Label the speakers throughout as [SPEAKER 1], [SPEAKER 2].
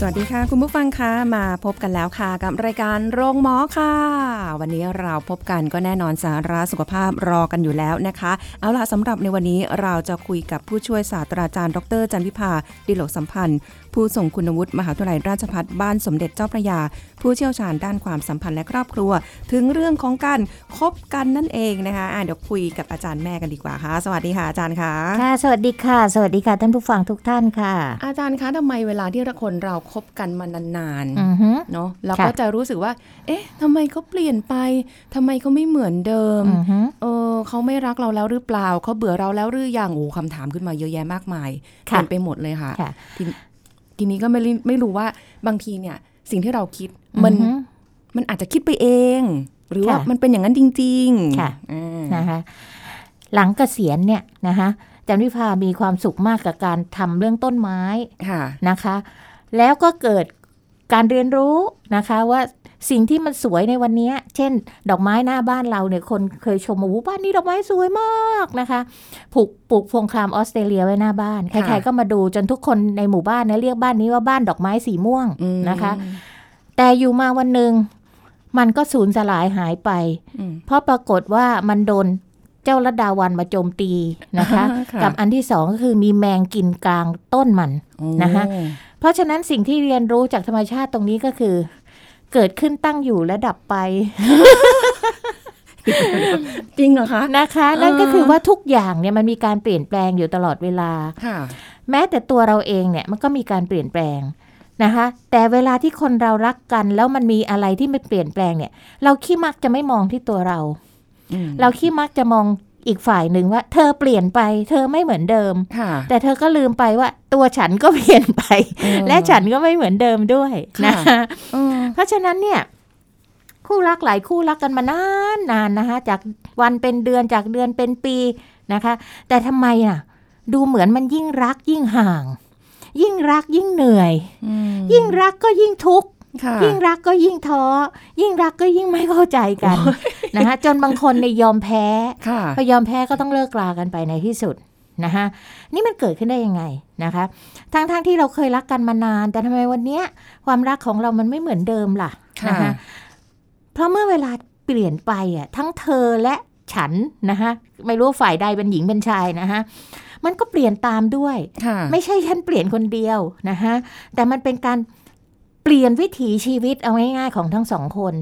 [SPEAKER 1] สวัสดีค่ะ คุณผู้ฟังคะมาพบกันแล้วค่ะ กับรายการโรงหมอค่ะ วันนี้เราพบกันก็แน่นอนสาระสุขภาพรอกันอยู่แล้วนะคะ เอาล่ะสำหรับในวันนี้เราจะคุยกับผู้ช่วยศาสตราจารย์ ดรจันพิภาดิโลกสัมพันธ์ผู้ส่งคุณวุฒิมหาวิทยาลัยราชภัฏบ้านสมเด็จเจ้าพระยา ผู้เชี่ยวชาญด้านความสัมพันธ์และครอบครัว ถึงเรื่องของการคบกันนั่นเองนะคะอะเดี๋ยวคุยกับอาจารย์แม่กันดีกว่าค่ะ สวัสดีค่ะอาจารย์ค่ะ
[SPEAKER 2] ค่ะ สวัสดีค่ะ สวัสดีค่ะท่านผู้ฟังทุกท่านค่ะ
[SPEAKER 1] อาจารย์คะทำไมเวลาที่คนเราคบกันมานานๆ
[SPEAKER 2] อือฮึ
[SPEAKER 1] เนาะเรา
[SPEAKER 2] ค่ะ
[SPEAKER 1] ก็จะรู้สึกว่า เอ๊ะทำไมเขาเปลี่ยนไปทำไมเขาไม่เหมือนเดิม
[SPEAKER 2] อือฮึ
[SPEAKER 1] เออเขาไม่รักเราแล้วหรือเปล่าเขาเบื่อเราแล้วหรือยังโอ้คำถามขึ้นมาเยอะแยะมากมายเต็
[SPEAKER 2] ค่ะ
[SPEAKER 1] มไปหมดเลยค่ะ
[SPEAKER 2] ค่ะ
[SPEAKER 1] ทีทีนี้ก็ไม่รู้ไม่รู้ว่าบางทีเนี่ย สิ่งที่เราคิดมัน
[SPEAKER 2] อือฮึ
[SPEAKER 1] มันอาจจะคิดไปเอง หรือว่า
[SPEAKER 2] ค่ะ
[SPEAKER 1] มันเป็นอย่างนั้นจริง ๆ
[SPEAKER 2] ค่ะ
[SPEAKER 1] อ่า
[SPEAKER 2] นะคะหลังเกษียณเนี่ยนะคะจันวิภามีความสุขมากกับการทำเรื่องต้นไม้
[SPEAKER 1] ค่ะ
[SPEAKER 2] นะคะ แล้วก็เกิดการเรียนรู้นะคะว่า สิ่งที่มันสวยในวันนี้ เช่น ดอกไม้หน้าบ้านเราเนี่ยคนเคยชมว่าอู้บ้านนี้ดอกไม้สวยมากนะคะปลูกปลูกพวงครามออสเตรเลียไว้หน้าบ้านใคร
[SPEAKER 1] ค่ะ
[SPEAKER 2] ๆก็มาดูจนทุกคนในหมู่บ้านเนี่ยเรียกบ้านนี้ว่าบ้านดอกไม้สีม่วง
[SPEAKER 1] อืม
[SPEAKER 2] นะคะ แต่อยู่มาวันหนึ่งมันก็สูญสลายหายไป
[SPEAKER 1] อืม
[SPEAKER 2] เพราะปรากฏว่ามันโดนเจ้าระดาวันมาโจมตีนะคะ
[SPEAKER 1] ค่ะ
[SPEAKER 2] กับอันที่สองก็คือมีแมงกินกลางต้นมัน
[SPEAKER 1] โอ้
[SPEAKER 2] นะคะเพราะฉะนั้นสิ่งที่เรียนรู้จากธรรมชาติตรงนี้ก็คือ เกิดขึ้นตั้งอยู่และดับไป
[SPEAKER 1] จริงเหรอคะ
[SPEAKER 2] นะคะ
[SPEAKER 1] อ่านั่
[SPEAKER 2] นั่นก็คือว่าทุกอย่างเนี่ยมันมีการเปลี่ยนแปลงอยู่ตลอดเวลา
[SPEAKER 1] ค่ะ
[SPEAKER 2] แม้แต่ตัวเราเองเนี่ยมันก็มีการเปลี่ยนแปลงนะคะ แต่เวลาที่คนเรารักกัน แล้วมันมีอะไรที่มันเปลี่ยนแปลงเนี่ย เราขี้มักจะไม่มองที่ตัวเรา
[SPEAKER 1] อืม
[SPEAKER 2] เราขี้มักจะมอง อีกฝ่ายหนึ่งว่า เธอเปลี่ยนไป เธอไม่เหมือนเดิม
[SPEAKER 1] ค่ะ
[SPEAKER 2] แต่เธอก็ลืมไปว่า ตัวฉันก็เปลี่ยนไป
[SPEAKER 1] เออ
[SPEAKER 2] และฉันก็ไม่เหมือนเดิมด้วยนะ
[SPEAKER 1] ค่ะเออ
[SPEAKER 2] เพราะฉะนั้นเนี่ย คู่รักหลายคู่รักกันมานานนานนะคะจากวันเป็นเดือนจากเดือนเป็นปีนะคะ แต่ทำไมอะ ดูเหมือนมันยิ่งรักยิ่งห่าง ยิ่งรักยิ่งเหนื่อย
[SPEAKER 1] อืม
[SPEAKER 2] ยิ่งรักก็ยิ่งทุกข์
[SPEAKER 1] ค่ะ
[SPEAKER 2] ยิ่งรักก็ยิ่งท้อ ยิ่งรักก็ยิ่งไม่เข้าใจกันนะคะจนบางคนในยยอมแพ้
[SPEAKER 1] ค่ะ
[SPEAKER 2] พอยอมแพ้ก็ต้องเลิกลากันไปในที่สุดนะคะนี่มันเกิดขึ้นได้ยังไงนะคะทั้งๆทที่เราเคยรักกันมานาน แต่ทำไมวันเนี้ยความรักของเรามันไม่เหมือนเดิมล่ะ
[SPEAKER 1] ค่ะ
[SPEAKER 2] นะคะเพราะเมื่อเวลาเปลี่ยนไปอะทั้งเธอและฉันนะคะไม่รู้ว่าฝ่ายใดเป็นหญิงเป็นชายนะคะมันก็เปลี่ยนตามด้วย
[SPEAKER 1] ค่ะ
[SPEAKER 2] ไม่ใช่ฉันเปลี่ยนคนเดียวนะคะแต่มันเป็นการเป ลี่ยนวิถีชีวิตเอาง่ายๆของทั้งสองคน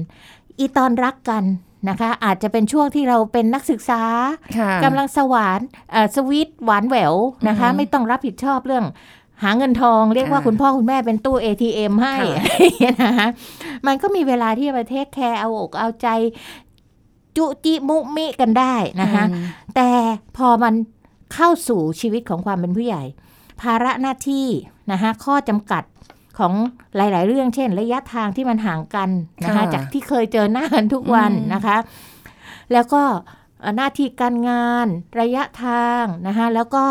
[SPEAKER 2] อีตอนรักกันนะคะ อาจจะเป็นช่วงที่เราเป็นนักศึกษา
[SPEAKER 1] ค่ะ
[SPEAKER 2] กำลังสวานเอ่อ sweet หวานแหววนะคะ
[SPEAKER 1] อือฮึ
[SPEAKER 2] ไม่ต้องรับผิดชอบเรื่องหาเงินทองเรียกว่า
[SPEAKER 1] ค่ะ
[SPEAKER 2] คุณพ่อคุณแม่เป็นตู้ ATM ให้
[SPEAKER 1] ค่ะ
[SPEAKER 2] อะไรอย่างเงี้ยนะคะมันก็มีเวลาที่จะไป take care เอาอกเอาใจ จุจิมุมิกันได้นะคะ
[SPEAKER 1] อืม
[SPEAKER 2] แต่พอมันเข้าสู่ชีวิตของความเป็นผู้ใหญ่ ภาระหน้าที่นะคะข้อจำกัด ของหลาย ๆ เรื่องเช่น ระยะทางที่มันห่างกันนะคะ
[SPEAKER 1] ค่ะ
[SPEAKER 2] จากที่เคยเจอหน้ากันทุกวัน
[SPEAKER 1] อืม
[SPEAKER 2] นะคะ แล้วก็เอ่อหน้าที่การงานระยะทางนะคะแล้วก็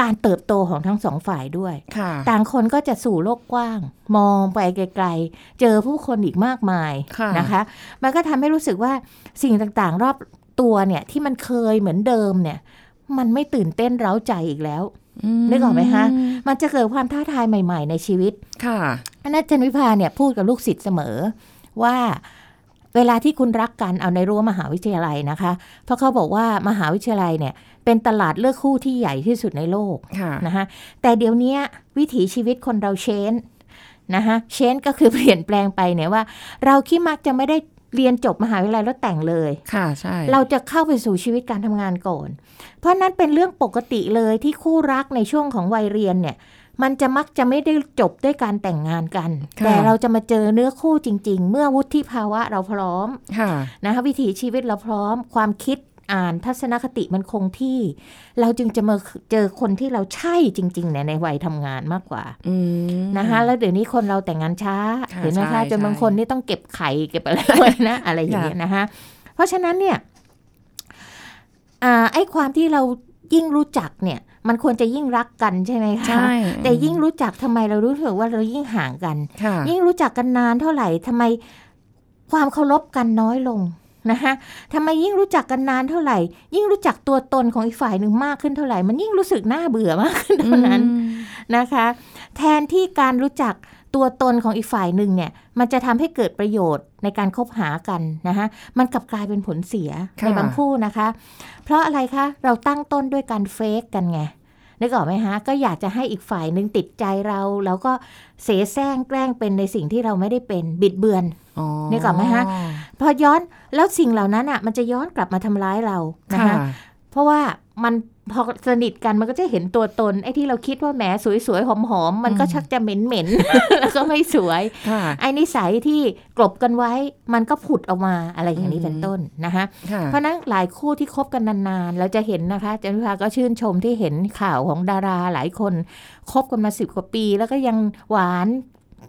[SPEAKER 2] การเติบโตของทั้งสองฝ่ายด้วย
[SPEAKER 1] ค่ะ
[SPEAKER 2] ต่างคนก็จะสู่โลกกว้าง มองไปไกล ๆ เจอผู้คนอีกมากมาย
[SPEAKER 1] ค่ะ
[SPEAKER 2] นะคะ มันก็ทำให้รู้สึกว่าสิ่งต่างๆ รอบตัวเนี่ยที่มันเคยเหมือนเดิมเนี่ย มันไม่ตื่นเต้นเร้าใจอีกแล้ว นึกออกไหมคะมันจะเกิดความท้าทายใหม่ ๆ ในชีวิต
[SPEAKER 1] ค่ะ
[SPEAKER 2] อาจารย์วิภาเนี่ยพูดกับลูกศิษย์เสมอว่าเวลาที่คุณรักกันเอาในรั้วมหาวิทยาลัยนะคะ เพราะเขาบอกว่ามหาวิทยาลัยเนี่ยเป็นตลาดเลือกคู่ที่ใหญ่ที่สุดในโลก
[SPEAKER 1] ค่ะ
[SPEAKER 2] นะคะแต่เดี๋ยวนี้วิถีชีวิตคนเราเชนนะคะเชนก็คือเปลี่ยนแปลงไปเนี่ยว่า เราคิดมักจะไม่ได้ เรียนจบมหาวิทยาลัยแล้วแต่งเลย
[SPEAKER 1] ค่ะใช่
[SPEAKER 2] เราจะเข้าไปสู่ชีวิตการทำงานก่อน เพราะนั้นเป็นเรื่องปกติเลยที่คู่รักในช่วงของวัยเรียนเนี่ย มันจะมักจะไม่ได้จบด้วยการแต่งงานกัน
[SPEAKER 1] ค่ะ
[SPEAKER 2] แต่เราจะมาเจอเนื้อคู่จริง ๆ เมื่อวุฒิภาวะเราพร้อม
[SPEAKER 1] ค่ะ
[SPEAKER 2] นะคะวิถีชีวิตเราพร้อม ความคิด อ่านทัศนคติมันคงที่ เราจึงจะมาเจอคนที่เราใช่จริงๆเนี่ยในวัยทำงานมากกว่า
[SPEAKER 1] อืม
[SPEAKER 2] นะคะแล้วเดี๋ยวนี้คนเราแต่งงานช้า
[SPEAKER 1] ค่ะ
[SPEAKER 2] เห็นไหม
[SPEAKER 1] ใช่
[SPEAKER 2] คะจน
[SPEAKER 1] ใช่
[SPEAKER 2] บางคนนี่ต้องเก็บไข่เก็บอะไรไว้นะอะไรอย่างเงี้ยนะคะเพราะฉะนั้นเนี่ยอ่าไอ้ความที่เรายิ่งรู้จักเนี่ย มันควรจะยิ่งรักกันใช่ไหมคะ
[SPEAKER 1] ใช่
[SPEAKER 2] แต่ยิ่งรู้จักทำไมเรารู้สึกว่าเรายิ่งห่างกัน
[SPEAKER 1] ค่ะ
[SPEAKER 2] ยิ่งรู้จักกันนานเท่าไหร่ทำไมความเคารพกันน้อยลง นะคะทำไมยิ่งรู้จักกันนานเท่าไหร่ ยิ่งรู้จักตัวตนของอีกฝ่ายหนึ่งมากขึ้นเท่าไหร่ มันยิ่งรู้สึกน่าเบื่อมากขึ้นเท่านั้น
[SPEAKER 1] อืม
[SPEAKER 2] นะคะ แทนที่การรู้จักตัวตนของอีกฝ่ายหนึ่งเนี่ย มันจะทำให้เกิดประโยชน์ในการคบหากันนะคะมันกลับกลายเป็นผลเสีย
[SPEAKER 1] ค่ะ
[SPEAKER 2] ในบางคู่นะคะ เพราะอะไรคะ เราตั้งต้นด้วยการเฟกกันไง นึกออกไหมฮะ ก็อยากจะให้อีกฝ่ายหนึ่งติดใจเรา แล้วก็เสแสร้งแกล้งเป็นในสิ่งที่เราไม่ได้เป็นบิดเบือน
[SPEAKER 1] อ๋อ
[SPEAKER 2] นึกออกไหมฮะ พอย้อนแล้วสิ่งเหล่านั้นอะ มันจะย้อนกลับมาทำร้ายเรานะ
[SPEAKER 1] ค่ะ
[SPEAKER 2] คะเพราะว่ามัน พอสนิทกันมันก็จะเห็นตัวตน ไอ้ที่เราคิดว่าแหมสวยๆหอมๆมันก็
[SPEAKER 1] อืม
[SPEAKER 2] ชักจะเหม็นๆแล้วก็ไม่สวย
[SPEAKER 1] ค่ะ
[SPEAKER 2] ไอ้นิสัยที่กลบกันไว้มันก็ผุดออกมาอะไรอย่างนี้
[SPEAKER 1] อืม
[SPEAKER 2] เป็นต้นนะคะ
[SPEAKER 1] ค่ะ
[SPEAKER 2] เพราะฉะนั้นหลายคู่ที่คบกันนานๆ เราจะเห็นนะคะจันพิพาก็ชื่นชมที่เห็นข่าวของดาราหลายคนคบกันมาสิบกว่าปี แล้วก็ยังหวาน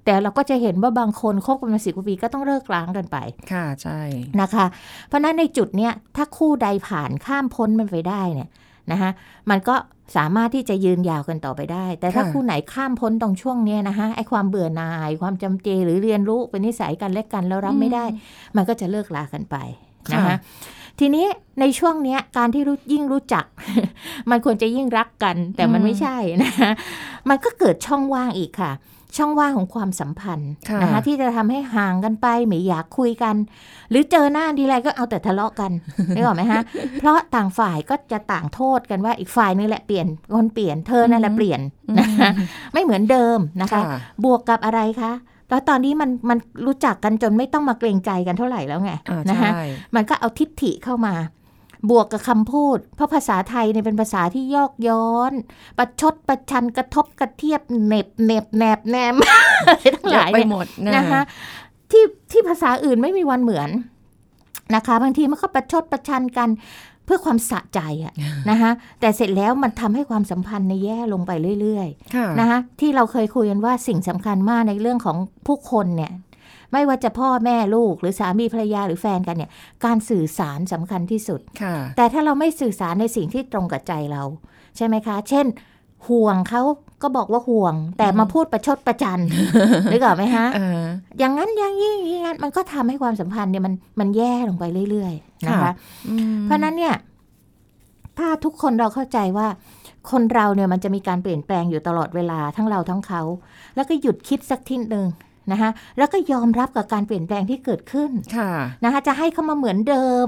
[SPEAKER 2] แต่เราก็จะเห็นว่าบางคนคบกันมาสิบกว่าปีก็ต้องเลิกล้างกันไป
[SPEAKER 1] ค่ะ ใช่
[SPEAKER 2] นะคะ เพราะฉะนั้นในจุดเนี้ยถ้าคู่ใดผ่านข้ามพ้นมันไปได้เนี่ย นะคะมันก็สามารถที่จะยืนยาวกันต่อไปได้ แต่ถ้า
[SPEAKER 1] ค่ะ
[SPEAKER 2] คู่ไหนข้ามพ้นตรงช่วงเนี้ยนะคะไอ้ความเบื่อหน่าย ความจำเจหรือเรียนรู้เป็นนิสัยกันและกันแล้วรับไม่ได้ มันก็จะเลิกลากันไปนะคะ
[SPEAKER 1] ค่ะ
[SPEAKER 2] ทีนี้ในช่วงเนี้ยการที่รู้ยิ่งรู้จัก มันควรจะยิ่งรักกัน แต่มัน
[SPEAKER 1] อืม
[SPEAKER 2] ไม่ใช่นะคะมันก็เกิดช่องว่างอีกค่ะ ช่องว่างของความสัมพันธ์
[SPEAKER 1] ค่ะ
[SPEAKER 2] นะคะที่จะทำให้ห่างกันไปไม่อยากคุยกัน หรือเจอหน้าทีไรก็เอาแต่ทะเลาะกันนึกออกไหมฮะเพราะต่างฝ่ายก็จะต่างโทษกันว่าอีกฝ่ายนึงแหละเปลี่ยนคนเปลี่ยนเธอนั่นแหละเปลี่ยนนะคะไม่เหมือนเดิมนะคะ
[SPEAKER 1] ค่ะ
[SPEAKER 2] บวกกับอะไรคะแล้วตอนนี้มันมันรู้จักกันจนไม่ต้องมาเกรงใจกันเท่าไหร่แล้วไง
[SPEAKER 1] อ่า
[SPEAKER 2] นะคะ
[SPEAKER 1] ใช่
[SPEAKER 2] มันก็เอาทิฏฐิเข้ามา บวกกับคำพูด เพราะภาษาไทยเนี่ยเป็นภาษาที่ยอกย้อน ประชดประชันกระทบกระเทียบเหน็บเหน็บแนบแนมอะไรทั้งห
[SPEAKER 1] เยอะ
[SPEAKER 2] ลาย
[SPEAKER 1] ไป
[SPEAKER 2] เนี่ย
[SPEAKER 1] หมดนะ
[SPEAKER 2] นะคะที่ที่ภาษาอื่นไม่มีวันเหมือนนะคะ บางทีมันก็ประชดประชันกันเพื่อความสะใจอะนะคะแต่เสร็จแล้วมันทำให้ความสัมพันธ์ในยแย่ลงไปเรื่อยๆ
[SPEAKER 1] ค่ะ
[SPEAKER 2] นะคะที่เราเคยคุยกันว่าสิ่งสำคัญมากในเรื่องของผู้คนเนี่ย ไม่ว่าจะพ่อแม่ลูกหรือสามีภรรยาหรือแฟนกันเนี่ย การสื่อสารสำคัญที่สุด
[SPEAKER 1] ค่ะ
[SPEAKER 2] แต่ถ้าเราไม่สื่อสารในสิ่งที่ตรงกับใจเรา ใช่ไหมคะ เช่น ห่วงเขาก็บอกว่าห่วง แต่มาพูดประชดประจันนึกออกไหมฮะ
[SPEAKER 1] เออ
[SPEAKER 2] อย่างนั้นอย่างนี้อย่างนั้นมันก็ทำให้ความสัมพันธ์เนี่ยมันมันแย่ลงไปเรื่อยๆนะคะ
[SPEAKER 1] ค่ะอืม
[SPEAKER 2] เพราะฉะนั้นเนี่ยถ้าทุกคนเราเข้าใจว่า คนเราเนี่ยมันจะมีการเปลี่ยนแปลงอยู่ตลอดเวลาทั้งเราทั้งเขา แล้วก็หยุดคิดสักทีหนึ่ง นะคะแล้วก็ยอมรับกับการเปลี่ยนแปลงที่เกิดขึ้น
[SPEAKER 1] ค่ะ
[SPEAKER 2] นะคะจะให้เขามาเหมือนเดิม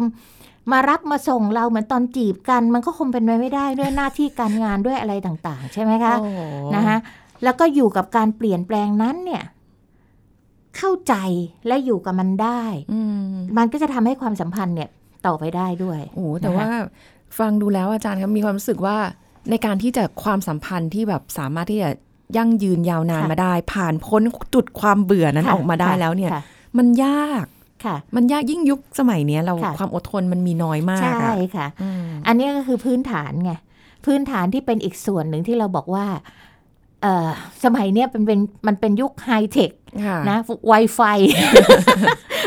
[SPEAKER 2] มารับมาส่งเราเหมือนตอนจีบกัน มันก็คงเป็นไปไม่ได้ด้วยหน้าที่การงานด้วยอะไรต่าง ๆ ใช่ไหมคะ
[SPEAKER 1] โอ้โห
[SPEAKER 2] นะคะแล้วก็อยู่กับการเปลี่ยนแปลงนั้นเนี่ยเข้าใจและอยู่กับมันได้
[SPEAKER 1] อืม
[SPEAKER 2] มันก็จะทำให้ความสัมพันธ์เนี่ยต่อไปได้ด้วย
[SPEAKER 1] โอ้แต่
[SPEAKER 2] นะคะ
[SPEAKER 1] ว่าฟังดูแล้วอาจารย์ครับมีความรู้สึกว่าในการที่จะความสัมพันธ์ที่แบบสามารถที่จะ ยั่งยืนยาวนาน
[SPEAKER 2] ค่ะ
[SPEAKER 1] มาได้ ผ่านพ้นจุดความเบื่อนั้น
[SPEAKER 2] ค่ะ
[SPEAKER 1] ออกมาได้
[SPEAKER 2] ค่ะ
[SPEAKER 1] แล้วเนี่ย
[SPEAKER 2] ค่ะ
[SPEAKER 1] มันยาก
[SPEAKER 2] ค่ะ
[SPEAKER 1] มันยากยิ่งยุคสมัยเนี้ยเรา
[SPEAKER 2] ค่ะ
[SPEAKER 1] ความอดทนมันมีน้อยมาก
[SPEAKER 2] ใช่
[SPEAKER 1] อะ
[SPEAKER 2] ค่ะ
[SPEAKER 1] อืม
[SPEAKER 2] อันนี้ก็คือพื้นฐานไงพื้นฐานที่เป็นอีกส่วนหนึ่งที่เราบอกว่าเอ่อ สมัยเนี้ยเป็นเป็นมันเป็นยุคไฮเทค
[SPEAKER 1] ค่ะ
[SPEAKER 2] นะ Wi-Fi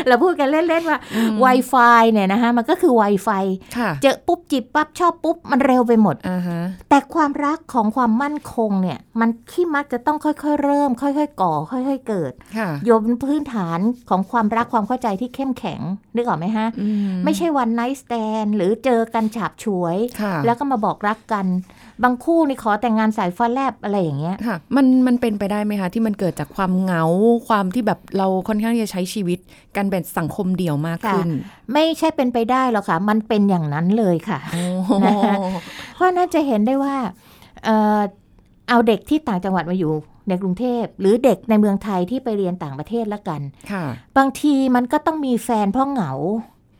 [SPEAKER 2] เราพูดกันเล่น ๆ ว่า
[SPEAKER 1] อืม
[SPEAKER 2] Wi-Fi เนี่ยนะคะมันก็คือ Wi-Fi
[SPEAKER 1] ค่ะ
[SPEAKER 2] เจอปุ๊บจิบปั๊บชอบปุ๊บ มันเร็วไปหมด
[SPEAKER 1] อ่าฮะ
[SPEAKER 2] แต่ความรักของความมั่นคงเนี่ย มันที่มักจะต้องค่อย ๆ เริ่ม ค่อย ๆ ก่อ ค่อย ๆ เกิด
[SPEAKER 1] ค่ะ
[SPEAKER 2] โยบนพื้นฐานของความรักความเข้าใจที่เข้มแข็งนึกออกไหมฮะ
[SPEAKER 1] อื
[SPEAKER 2] ไม่ใช่วันไนท์สแตนหรือเจอกันฉาบฉวย
[SPEAKER 1] ค่ะ
[SPEAKER 2] แล้วก็มาบอกรักกัน บางคู่นี่ขอแต่งงานสายฟ้าแลบอะไรอย่างเงี้ย
[SPEAKER 1] ค่ะ มันมันเป็นไปได้ไหมคะ ที่มันเกิดจากความเหงาความที่แบบเราค่อนข้างที่จะใช้ชีวิตกันเป็นสังคมเดี่ยวมากขึ้น
[SPEAKER 2] ไม่ใช่เป็นไปได้หรอกค่ะ มันเป็นอย่างนั้นเลยค่ะ
[SPEAKER 1] โอ้โห
[SPEAKER 2] นะคะเพราะน่าจะเห็นได้ว่าเอ่อเอาเด็กที่ต่างจังหวัดมาอยู่ในกรุงเทพหรือเด็กในเมืองไทยที่ไปเรียนต่างประเทศละกัน
[SPEAKER 1] ค่ะ
[SPEAKER 2] บางทีมันก็ต้องมีแฟนเพราะเหงา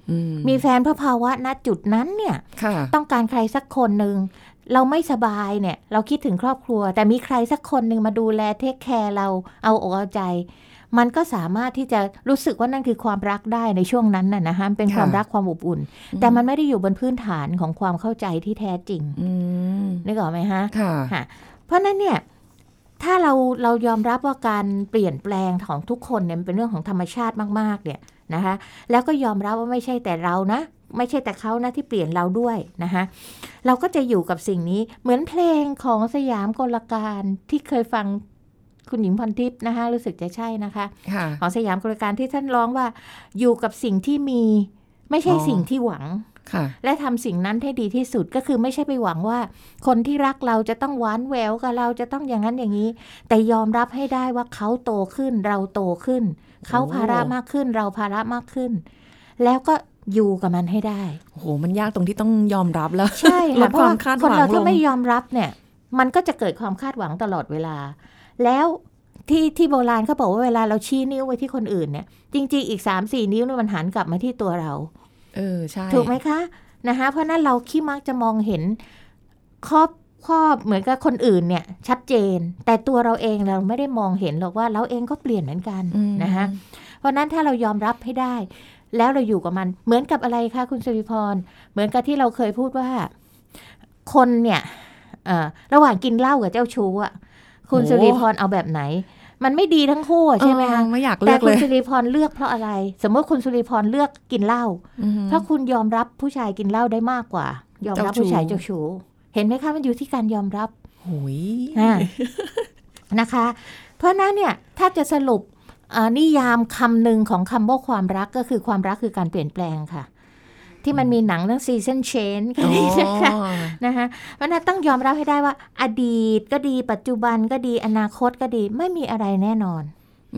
[SPEAKER 1] อื
[SPEAKER 2] มีแฟนเพราะภาวะณจุดนั้นเนี่ย
[SPEAKER 1] ค่ะ
[SPEAKER 2] ต้องการใครสักคนหนึ่ง เราไม่สบายเนี่ย เราคิดถึงครอบครัว แต่มีใครสักคนหนึ่งมาดูแลเทคแคร์เราเอาอกเอาใจ มันก็สามารถที่จะรู้สึกว่านั่นคือความรักได้ในช่วงนั้นน่ะนะคะเป็นความรักความอบอุ่น แต่มันไม่ได้อยู่บนพื้นฐานของความเข้าใจที่แท้จริง
[SPEAKER 1] อืม
[SPEAKER 2] นึกออกไหมฮะ
[SPEAKER 1] ค่ะ
[SPEAKER 2] ค่ะเพราะฉะนั้นเนี่ยถ้าเราเรายอมรับว่าการเปลี่ยนแปลงของทุกคนเนี่ยมันเป็นเรื่องของธรรมชาติมาก ๆ เนี่ยนะคะ แล้วก็ยอมรับว่าไม่ใช่แต่เรานะ ไม่ใช่แต่เขานะที่เปลี่ยนเราด้วยนะคะเราก็จะอยู่กับสิ่งนี้เหมือนเพลงของสยามกลการที่เคยฟังคุณหญิงพรทิพย์นะคะรู้สึกจะใช่นะคะ
[SPEAKER 1] ค่ะ
[SPEAKER 2] ของสยามกลการที่ท่านร้องว่า อยู่กับสิ่งที่มีไม่ใช่
[SPEAKER 1] อ๋อ
[SPEAKER 2] สิ่งที่หวัง
[SPEAKER 1] ค่ะ
[SPEAKER 2] และทำสิ่งนั้นให้ดีที่สุดก็คือไม่ใช่ไปหวังว่า คนที่รักเราจะต้องหวานแหววกับเราจะต้องอย่างนั้นอย่างนี้ แต่ยอมรับให้ได้ว่าเขาโตขึ้นเราโตขึ้น เขา
[SPEAKER 1] โอ้
[SPEAKER 2] ภาระมากขึ้นเราภาระมากขึ้น แล้วก็ อยู่กับมันให้ได้
[SPEAKER 1] โอ้โหมันยากตรงที่ต้องยอมรับแล้ว
[SPEAKER 2] ใช่
[SPEAKER 1] ล
[SPEAKER 2] ค่ะ
[SPEAKER 1] ด
[SPEAKER 2] เพราะ
[SPEAKER 1] ความ
[SPEAKER 2] ว่า
[SPEAKER 1] คาดห
[SPEAKER 2] คน
[SPEAKER 1] วัง
[SPEAKER 2] เรา
[SPEAKER 1] ล
[SPEAKER 2] ถ้างไม่ยอมรับเนี่ย มันก็จะเกิดความคาดหวังตลอดเวลา แล้วที่ที่โบราณเขาบอกว่าเวลาเราชี้นิ้วไปที่คนอื่นเนี่ย จริง ๆ อีก3ามสี่นิ้วเนี่ยมันหันกลับมาที่ตัวเรา
[SPEAKER 1] เออใช่
[SPEAKER 2] ถูกไหมคะนะคะเพราะนั้นเราขี้มักจะมองเห็นครอบครอบเหมือนกับคนอื่นเนี่ย ชัดเจน แต่ตัวเราเองเราไม่ได้มองเห็นหรอกว่าเราเองก็เปลี่ยนเหมือนกัน
[SPEAKER 1] อืม
[SPEAKER 2] นะคะเพราะนั้นถ้าเรายอมรับให้ได้ แล้วเราอยู่กับมัน เหมือนกับอะไรคะคุณสุริพร เหมือนกับที่เราเคยพูดว่า คนเนี่ยเอ่อระหว่างกินเหล้ากับเจ้าชู้อะคุณสุริพรเอาแบบไหน มันไม่ดีทั้งคู่อะใช่ไหมคะ
[SPEAKER 1] เออไม่อยากเลื
[SPEAKER 2] แต่
[SPEAKER 1] อก
[SPEAKER 2] คุ
[SPEAKER 1] เล
[SPEAKER 2] ณ
[SPEAKER 1] ย
[SPEAKER 2] สุริพรเลือกเพราะอะไร สมมติคุณสุริพรเลือกกินเหล้า
[SPEAKER 1] อืม
[SPEAKER 2] เพราะคุณยอมรับผู้ชายกินเหล้าได้มากกว่า ยอมรับ
[SPEAKER 1] เจ้าชู้
[SPEAKER 2] ผู้ชายเจ้าชู้เห็นไหมคะมันอยู่ที่การยอมรับ
[SPEAKER 1] โหย
[SPEAKER 2] อ่านะคะ เพราะนั้นเนี่ยถ้าจะสรุปอ่า นิยามคำหนึ่งของคำว่าความรักก็คือความรักคือการเปลี่ยนแปลงค่ะ ที่มันมีหนังเรื่อง season change
[SPEAKER 1] อ๋อ
[SPEAKER 2] นะคะนะคะเพราะฉะนั้นต้องยอมรับให้ได้ว่า อดีตก็ดีปัจจุบันก็ดีอนาคตก็ดีไม่มีอะไรแน่นอน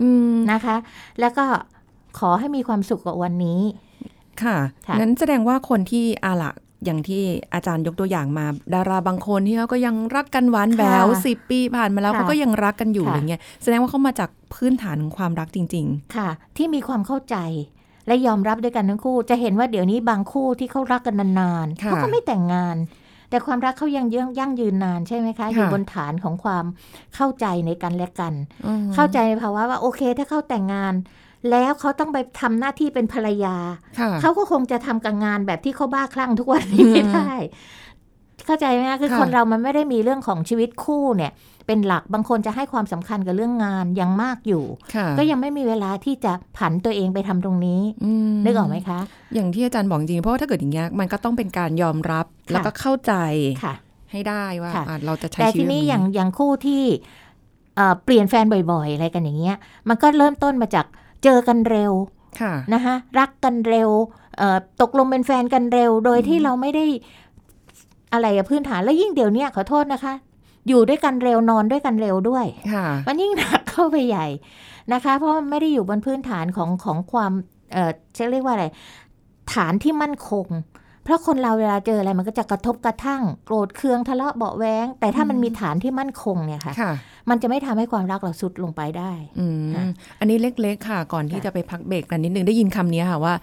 [SPEAKER 1] อืม
[SPEAKER 2] นะคะ แล้วก็ขอให้มีความสุขกับวันนี้
[SPEAKER 1] ค่ะ
[SPEAKER 2] ค่ะ
[SPEAKER 1] งั้นแสดงว่าคนที่อาละ อย่างที่อาจารย์ยกตัวอย่างมา ดาราบางคนที่เขาก็ยังรักกันหวานแหวว
[SPEAKER 2] ค่ะ
[SPEAKER 1] สิบปีผ่านมาแล้ว
[SPEAKER 2] ค่ะ
[SPEAKER 1] เขาก็ยังรักกันอยู่
[SPEAKER 2] ค่ะ
[SPEAKER 1] อะไรเงี้ยแสดงว่าเขามาจากพื้นฐานของความรักจริง
[SPEAKER 2] ค่ะ ที่มีความเข้าใจและยอมรับด้วยกันทั้งคู่ จะเห็นว่าเดี๋ยวนี้บางคู่ที่เขารักกันนานๆ
[SPEAKER 1] ค่ะ
[SPEAKER 2] เขาก็ไม่แต่งงาน แต่ความรักเขายังยั่งยั่งยืนนานใช่ไหมคะ
[SPEAKER 1] ค่ะ
[SPEAKER 2] อยู่บนฐานของความเข้าใจในกันและกัน
[SPEAKER 1] ๆอืม
[SPEAKER 2] เข้าใจในภาวะว่าโอเค ถ้าเขาแต่งงาน แล้วเขาต้องไปทำหน้าที่เป็นภรรยา
[SPEAKER 1] ค่ะ
[SPEAKER 2] เขาก็คงจะทำกับงานแบบที่เขาบ้าคลั่งทุกวันนี้
[SPEAKER 1] อืม
[SPEAKER 2] ไม่ได้ เข้าใจไหมคะคือ
[SPEAKER 1] ค่ะ
[SPEAKER 2] คนเรามันไม่ได้มีเรื่องของชีวิตคู่เนี่ย เป็นหลักบางคนจะให้ความสำคัญกับเรื่องงานยังมากอยู่
[SPEAKER 1] ค่ะ
[SPEAKER 2] ก็ยังไม่มีเวลาที่จะผันตัวเองไปทำตรงนี้
[SPEAKER 1] ม
[SPEAKER 2] นึกออกไหมคะ
[SPEAKER 1] อย่างที่อาจารย์บอกจริงๆเพราะว่าถ้าเกิดอย่างเงี้ยมันก็ต้องเป็นการยอมรับ
[SPEAKER 2] ค่ะ
[SPEAKER 1] แล้วก็เข้าใจ
[SPEAKER 2] ค่ะ
[SPEAKER 1] ให้ได้ว่า
[SPEAKER 2] ค่ะ
[SPEAKER 1] อะเราจะใช้
[SPEAKER 2] แต่
[SPEAKER 1] ชี
[SPEAKER 2] ที
[SPEAKER 1] วิต
[SPEAKER 2] นี้
[SPEAKER 1] แบบ
[SPEAKER 2] อย่างอย่างคู่ที่เอ่อเปลี่ยนแฟนบ่อย ๆ อะไรกันอย่างเงี้ย มันก็เริ่มต้นมาจาก เจอกันเร็ว
[SPEAKER 1] ค่ะ
[SPEAKER 2] นะคะรักกันเร็วเอ่อตกลงเป็นแฟนกันเร็ว โดยที่เราไม่ได้อะไรอะพื้นฐานแล้วยิ่งเดี๋ยวเนี้ยขอโทษนะคะ อยู่ด้วยกันเร็วนอนด้วยกันเร็วด้วย
[SPEAKER 1] ค่ะ
[SPEAKER 2] มันยิ่งหนักเข้าไปใหญ่นะคะ เพราะมันไม่ได้อยู่บนพื้นฐานของของความเอ่อจะเรียกว่าอะไร ฐานที่มั่นคง เพราะคนเราเวลาเจออะไรมันก็จะกระทบกระทั่ง โกรธเคืองทะเลาะเบาะแว้งแต่ถ้ามันมีฐานที่มั่นคงเนี่ยค่ะ
[SPEAKER 1] ค่ะ
[SPEAKER 2] มันจะไม่ทำให้ความรักเราสุดลงไปได้
[SPEAKER 1] อืม
[SPEAKER 2] ค่ะ
[SPEAKER 1] อันนี้เล็ก ๆ ค่ะ ก่อนที่
[SPEAKER 2] ค่ะ
[SPEAKER 1] จะไปพักเบรกกันนิดนึงได้ยินคำนี้ค่ะว่า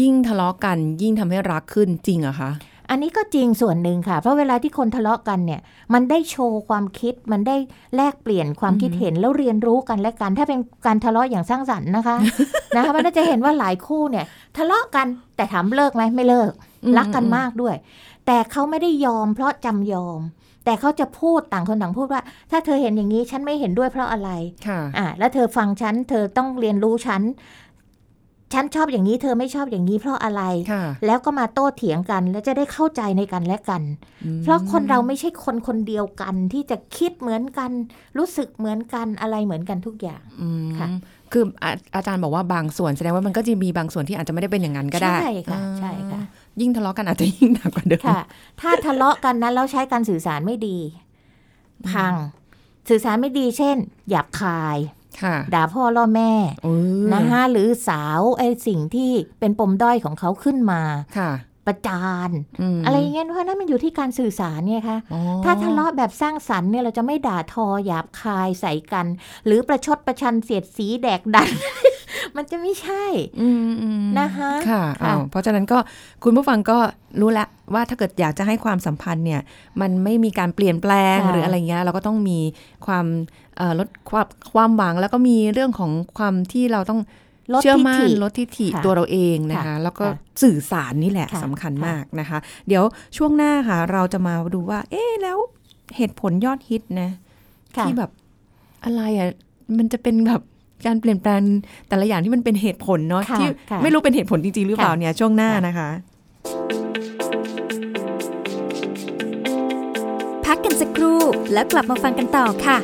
[SPEAKER 1] ยิ่งทะเลาะกันยิ่งทำให้รักขึ้นจริงเหรอะคะ
[SPEAKER 2] อันนี้ก็จริงส่วนหนึ่งค่ะ เพราะเวลาที่คนทะเลาะกันเนี่ย มันได้โชว์ความคิด มันได้แลกเปลี่ยนความคิดเห็นแล้วเรียนรู้กันและกัน ถ้าเป็นการทะเลาะอย่างสร้างสรรค์นะคะ นะคะมันก็จะเห็นว่าหลายคู่เนี่ย ทะเลาะกันแต่ถามเลิกไหมไม่เลิก
[SPEAKER 1] อืม
[SPEAKER 2] รักกันมากด้วย แต่เขาไม่ได้ยอมเพราะจำยอม แต่เขาจะพูดต่างคนต่างพูดว่า ถ้าเธอเห็นอย่างนี้ฉันไม่เห็นด้วยเพราะอะไร
[SPEAKER 1] ค่ะ
[SPEAKER 2] อะแล้วเธอฟังฉัน เธอต้องเรียนรู้ฉันฉันชอบอย่างนี้เธอไม่ชอบอย่างนี้เพราะอะไร
[SPEAKER 1] ค่ะ
[SPEAKER 2] แล้วก็มาโต้เถียงกัน แล้วจะได้เข้าใจในกันและกัน
[SPEAKER 1] อืม
[SPEAKER 2] เพราะคนเราไม่ใช่คนคนเดียวกันที่จะคิดเหมือนกัน รู้สึกเหมือนกันอะไรเหมือนกันทุกอย่าง
[SPEAKER 1] อืม
[SPEAKER 2] ค่ะ
[SPEAKER 1] คืออาอาจารย์บอกว่าบางส่วนแสดงว่ามันก็จะมีบางส่วนที่อาจจะไม่ได้เป็นอย่างนั้นก็ได้
[SPEAKER 2] ใช่ค่ะ
[SPEAKER 1] อ่า
[SPEAKER 2] ใช่ค่ะ
[SPEAKER 1] ยิ่งทะเลาะกันอาจจะยิ่งหนักกว่าเดิม
[SPEAKER 2] ค่ะ ถ้าทะเลาะกันนั้นแล้วใช้การสื่อสารไม่ดี พัง สื่อสารไม่ดีเช่น หยาบคาย
[SPEAKER 1] ค่ะ
[SPEAKER 2] ด่าพ่อล่อแม่
[SPEAKER 1] เออ
[SPEAKER 2] นะคะหรือสาวไอ้สิ่งที่เป็นปมด้อยของเขาขึ้นมา
[SPEAKER 1] ค่ะ
[SPEAKER 2] ประจาน
[SPEAKER 1] ม
[SPEAKER 2] อะไรอย่างเงี้ยเพราะนั่นมันอยู่ที่การสื่อสารเนี่ยค่ะ
[SPEAKER 1] อ๋อ
[SPEAKER 2] ถ้าทะเลาะแบบสร้างสรรค์เนี่ยเราจะไม่ด่าทอหยาบคายใส่กัน หรือประชดประชันเสียดสีแดกดัน มันจะไม่ใช่
[SPEAKER 1] อืมอืม
[SPEAKER 2] นะคะ
[SPEAKER 1] ค่ะ
[SPEAKER 2] ค่ะ
[SPEAKER 1] อ้าวเพราะฉะนั้นก็คุณผู้ฟังก็รู้แล้วว่าถ้าเกิดอยากจะให้ความสัมพันธ์เนี่ย มันไม่มีการเปลี่ยนแปลง
[SPEAKER 2] ค่ะ
[SPEAKER 1] หรืออะไรเงี้ยเราก็ต้องมีความเอ่อลดความความหวังแล้วก็มีเรื่องของความที่เราต้อง
[SPEAKER 2] ลด
[SPEAKER 1] เชื่อ
[SPEAKER 2] ทิ
[SPEAKER 1] มั่น
[SPEAKER 2] ฐิ
[SPEAKER 1] ลดทิฐิ
[SPEAKER 2] ค่ะ
[SPEAKER 1] ตัวเราเองนะคะ
[SPEAKER 2] ค่ะ
[SPEAKER 1] แล้วก็
[SPEAKER 2] ค่ะ
[SPEAKER 1] สื่อสารนี่แหละ
[SPEAKER 2] ค่ะ
[SPEAKER 1] สำคัญ
[SPEAKER 2] ค่ะ
[SPEAKER 1] มากนะคะ เดี๋ยวช่วงหน้าค่ะ เราจะมาดูว่า เอ๊ะแล้วเหตุผลยอดฮิตนะ
[SPEAKER 2] ค่ะ
[SPEAKER 1] ที่แบบอะไรอะมันจะเป็นแบบ การเปลี่ยนแปลงแต่ละอย่างที่มันเป็นเหตุผลเนาะ
[SPEAKER 2] ค่ะ
[SPEAKER 1] ที่
[SPEAKER 2] ค่ะ
[SPEAKER 1] ไม่รู้เป็นเหตุผลจริงๆหรือเปล่า
[SPEAKER 2] ค่ะ
[SPEAKER 1] เนี่ยช่วงหน้า
[SPEAKER 2] ค่ะ
[SPEAKER 1] นะคะ
[SPEAKER 3] พักกันสักครู่แล้วกลับมาฟังกันต่อค่ะ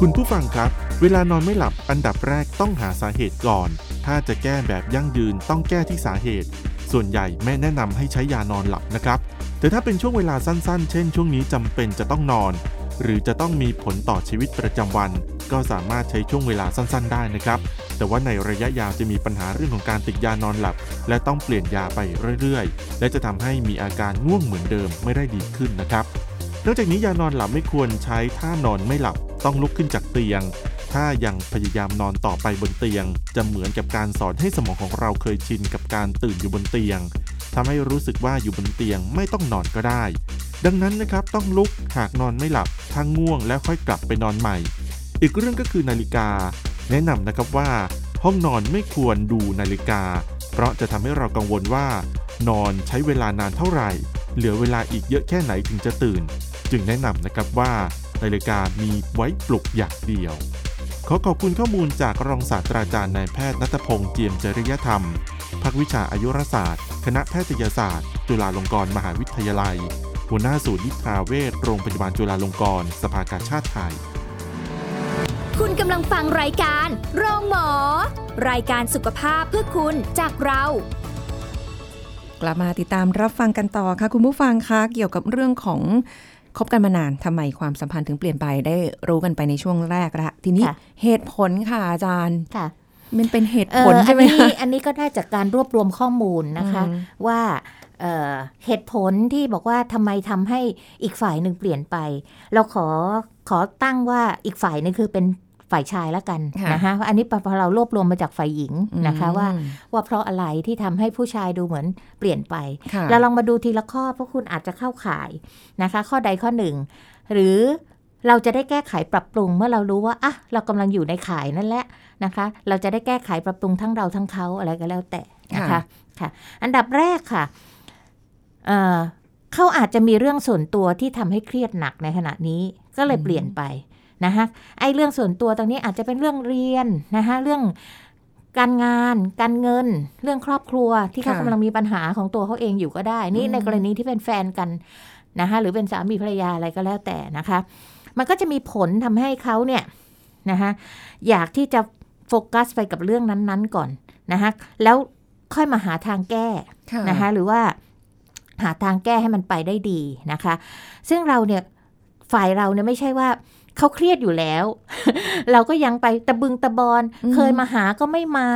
[SPEAKER 4] คุณผู้ฟังครับ เวลานอนไม่หลับอันดับแรกต้องหาสาเหตุก่อน ถ้าจะแก้แบบยั่งยืนต้องแก้ที่สาเหตุ ส่วนใหญ่ไม่แนะนำให้ใช้ยานอนหลับนะครับ แต่ถ้าเป็นช่วงเวลาสั้นๆ เช่นช่วงนี้จำเป็นจะต้องนอน หรือจะต้องมีผลต่อชีวิตประจำวัน ก็สามารถใช้ช่วงเวลาสั้นๆ ได้นะครับ แต่ว่าในระยะยาวจะมีปัญหาเรื่องของการติดยานอนหลับ และต้องเปลี่ยนยาไปเรื่อยๆ และจะทำให้มีอาการง่วงเหมือนเดิมไม่ได้ดีขึ้นนะครับนอกจากนี้ยานอนหลับไม่ควรใช้ท่านอนไม่หลับต้องลุกขึ้นจากเตียง ถ้ายังพยายามนอนต่อไปบนเตียง จะเหมือนกับการสอนให้สมองของเราเคยชินกับการตื่นอยู่บนเตียงทำให้รู้สึกว่าอยู่บนเตียงไม่ต้องนอนก็ได้ ดังนั้นนะครับต้องลุกหากนอนไม่หลับถ้าง่วงแล้วค่อยกลับไปนอนใหม่ อีกเรื่องก็คือนาฬิกา แนะนำนะครับว่า ห้องนอนไม่ควรดูนาฬิกา เพราะจะทำให้เรากังวลว่า นอนใช้เวลานานเท่าไหร่ เหลือเวลาอีกเยอะแค่ไหนถึงจะตื่น จึงแนะนำนะครับว่านาฬิกามีไว้ปลุกอย่างเดียว ขอขอบคุณข้อมูลจากรองศาสตราจารย์นายแพทย์นัทพงษ์เจียมจริยธรรม ภาควิชาอายุรศาสตร์ คณะแพทยศาสตร์ จุฬาลงกรณ์มหาวิทยาลัย หัวหน้าศูนย์นิทราเวชโรงพยาบาลจุฬาลงกรณ์สภากาชาติไทย
[SPEAKER 3] คุณกำลังฟังรายการ โรงหมอ รายการสุขภาพเพื่อคุณจากเรา
[SPEAKER 1] กลับมาติดตามรับฟังกันต่อค่ะคุณผู้ฟังคะเกี่ยวกับเรื่องของ คบกันมานานทำไมความสัมพันธ์ถึงเปลี่ยนไปได้รู้กันไปในช่วงแรกละทีนี้
[SPEAKER 2] ค่ะ
[SPEAKER 1] เหตุผลค่ะอาจารย์
[SPEAKER 2] ค่ะ
[SPEAKER 1] มันเป็นเหตุ
[SPEAKER 2] เอ่
[SPEAKER 1] ผ
[SPEAKER 2] อ
[SPEAKER 1] ล
[SPEAKER 2] อั
[SPEAKER 1] ใช่ไหม
[SPEAKER 2] นี้
[SPEAKER 1] คะ
[SPEAKER 2] อันนี้ก็ได้จากการรวบรวมข้อมูลนะคะ
[SPEAKER 1] อืม
[SPEAKER 2] ว่าเอ่อเหตุผลที่บอกว่าทำไมทำให้อีกฝ่ายหนึ่งเปลี่ยนไป เราขอขอตั้งว่าอีกฝ่ายหนึงคือเป็น ฝ่ายชายแล้วกัน
[SPEAKER 1] ค่ะ
[SPEAKER 2] นะคะอันนี้พอเรารวบรวมมาจากฝ่ายหญิงนะคะว่า
[SPEAKER 1] อืม
[SPEAKER 2] ว่าเพราะอะไรที่ทำให้ผู้ชายดูเหมือนเปลี่ยนไป
[SPEAKER 1] ค่ะ
[SPEAKER 2] เราลองมาดูทีละข้อเพราะคุณอาจจะเข้าข่ายนะคะ ข้อใดข้อหนึ่ง หรือเราจะได้แก้ไขปรับปรุงเมื่อเรารู้ว่าอะเรากำลังอยู่ในข่ายนั่นแหละนะคะ เราจะได้แก้ไขปรับปรุงทั้งเราทั้งเขาอะไรก็แล้วแต่นะคะ
[SPEAKER 1] ค่ะ
[SPEAKER 2] ค่ะอันดับแรกค่ะเอ่อเขาอาจจะมีเรื่องส่วนตัวที่ทำให้เครียดหนักในขณะนี้ก็เลยเปลี่ยนไป นะคะไอ้เรื่องส่วนตัวตรงนี้อาจจะเป็นเรื่องเรียนนะคะเรื่องการงาน การเงิน เรื่องครอบครัวที่เขา
[SPEAKER 1] ค่ะ
[SPEAKER 2] กำลังมีปัญหาของตัวเขาเองอยู่ก็ได้ นี่
[SPEAKER 1] อืม
[SPEAKER 2] ในกรณีที่เป็นแฟนกันนะคะหรือเป็นสามีภรรยาอะไรก็แล้วแต่นะคะ มันก็จะมีผลทำให้เขาเนี่ยนะคะอยากที่จะโฟกัสไปกับเรื่องนั้นๆก่อนนะคะแล้วค่อยมาหาทางแก้
[SPEAKER 1] ค่ะ
[SPEAKER 2] นะคะหรือว่าหาทางแก้ให้มันไปได้ดีนะคะ ซึ่งเราเนี่ยฝ่ายเราเนี่ยไม่ใช่ว่า เขาเครียดอยู่แล้ว เราก็ยังไปตะบึงตะบอน
[SPEAKER 1] อืม
[SPEAKER 2] เคยมาหาก็ไม่มา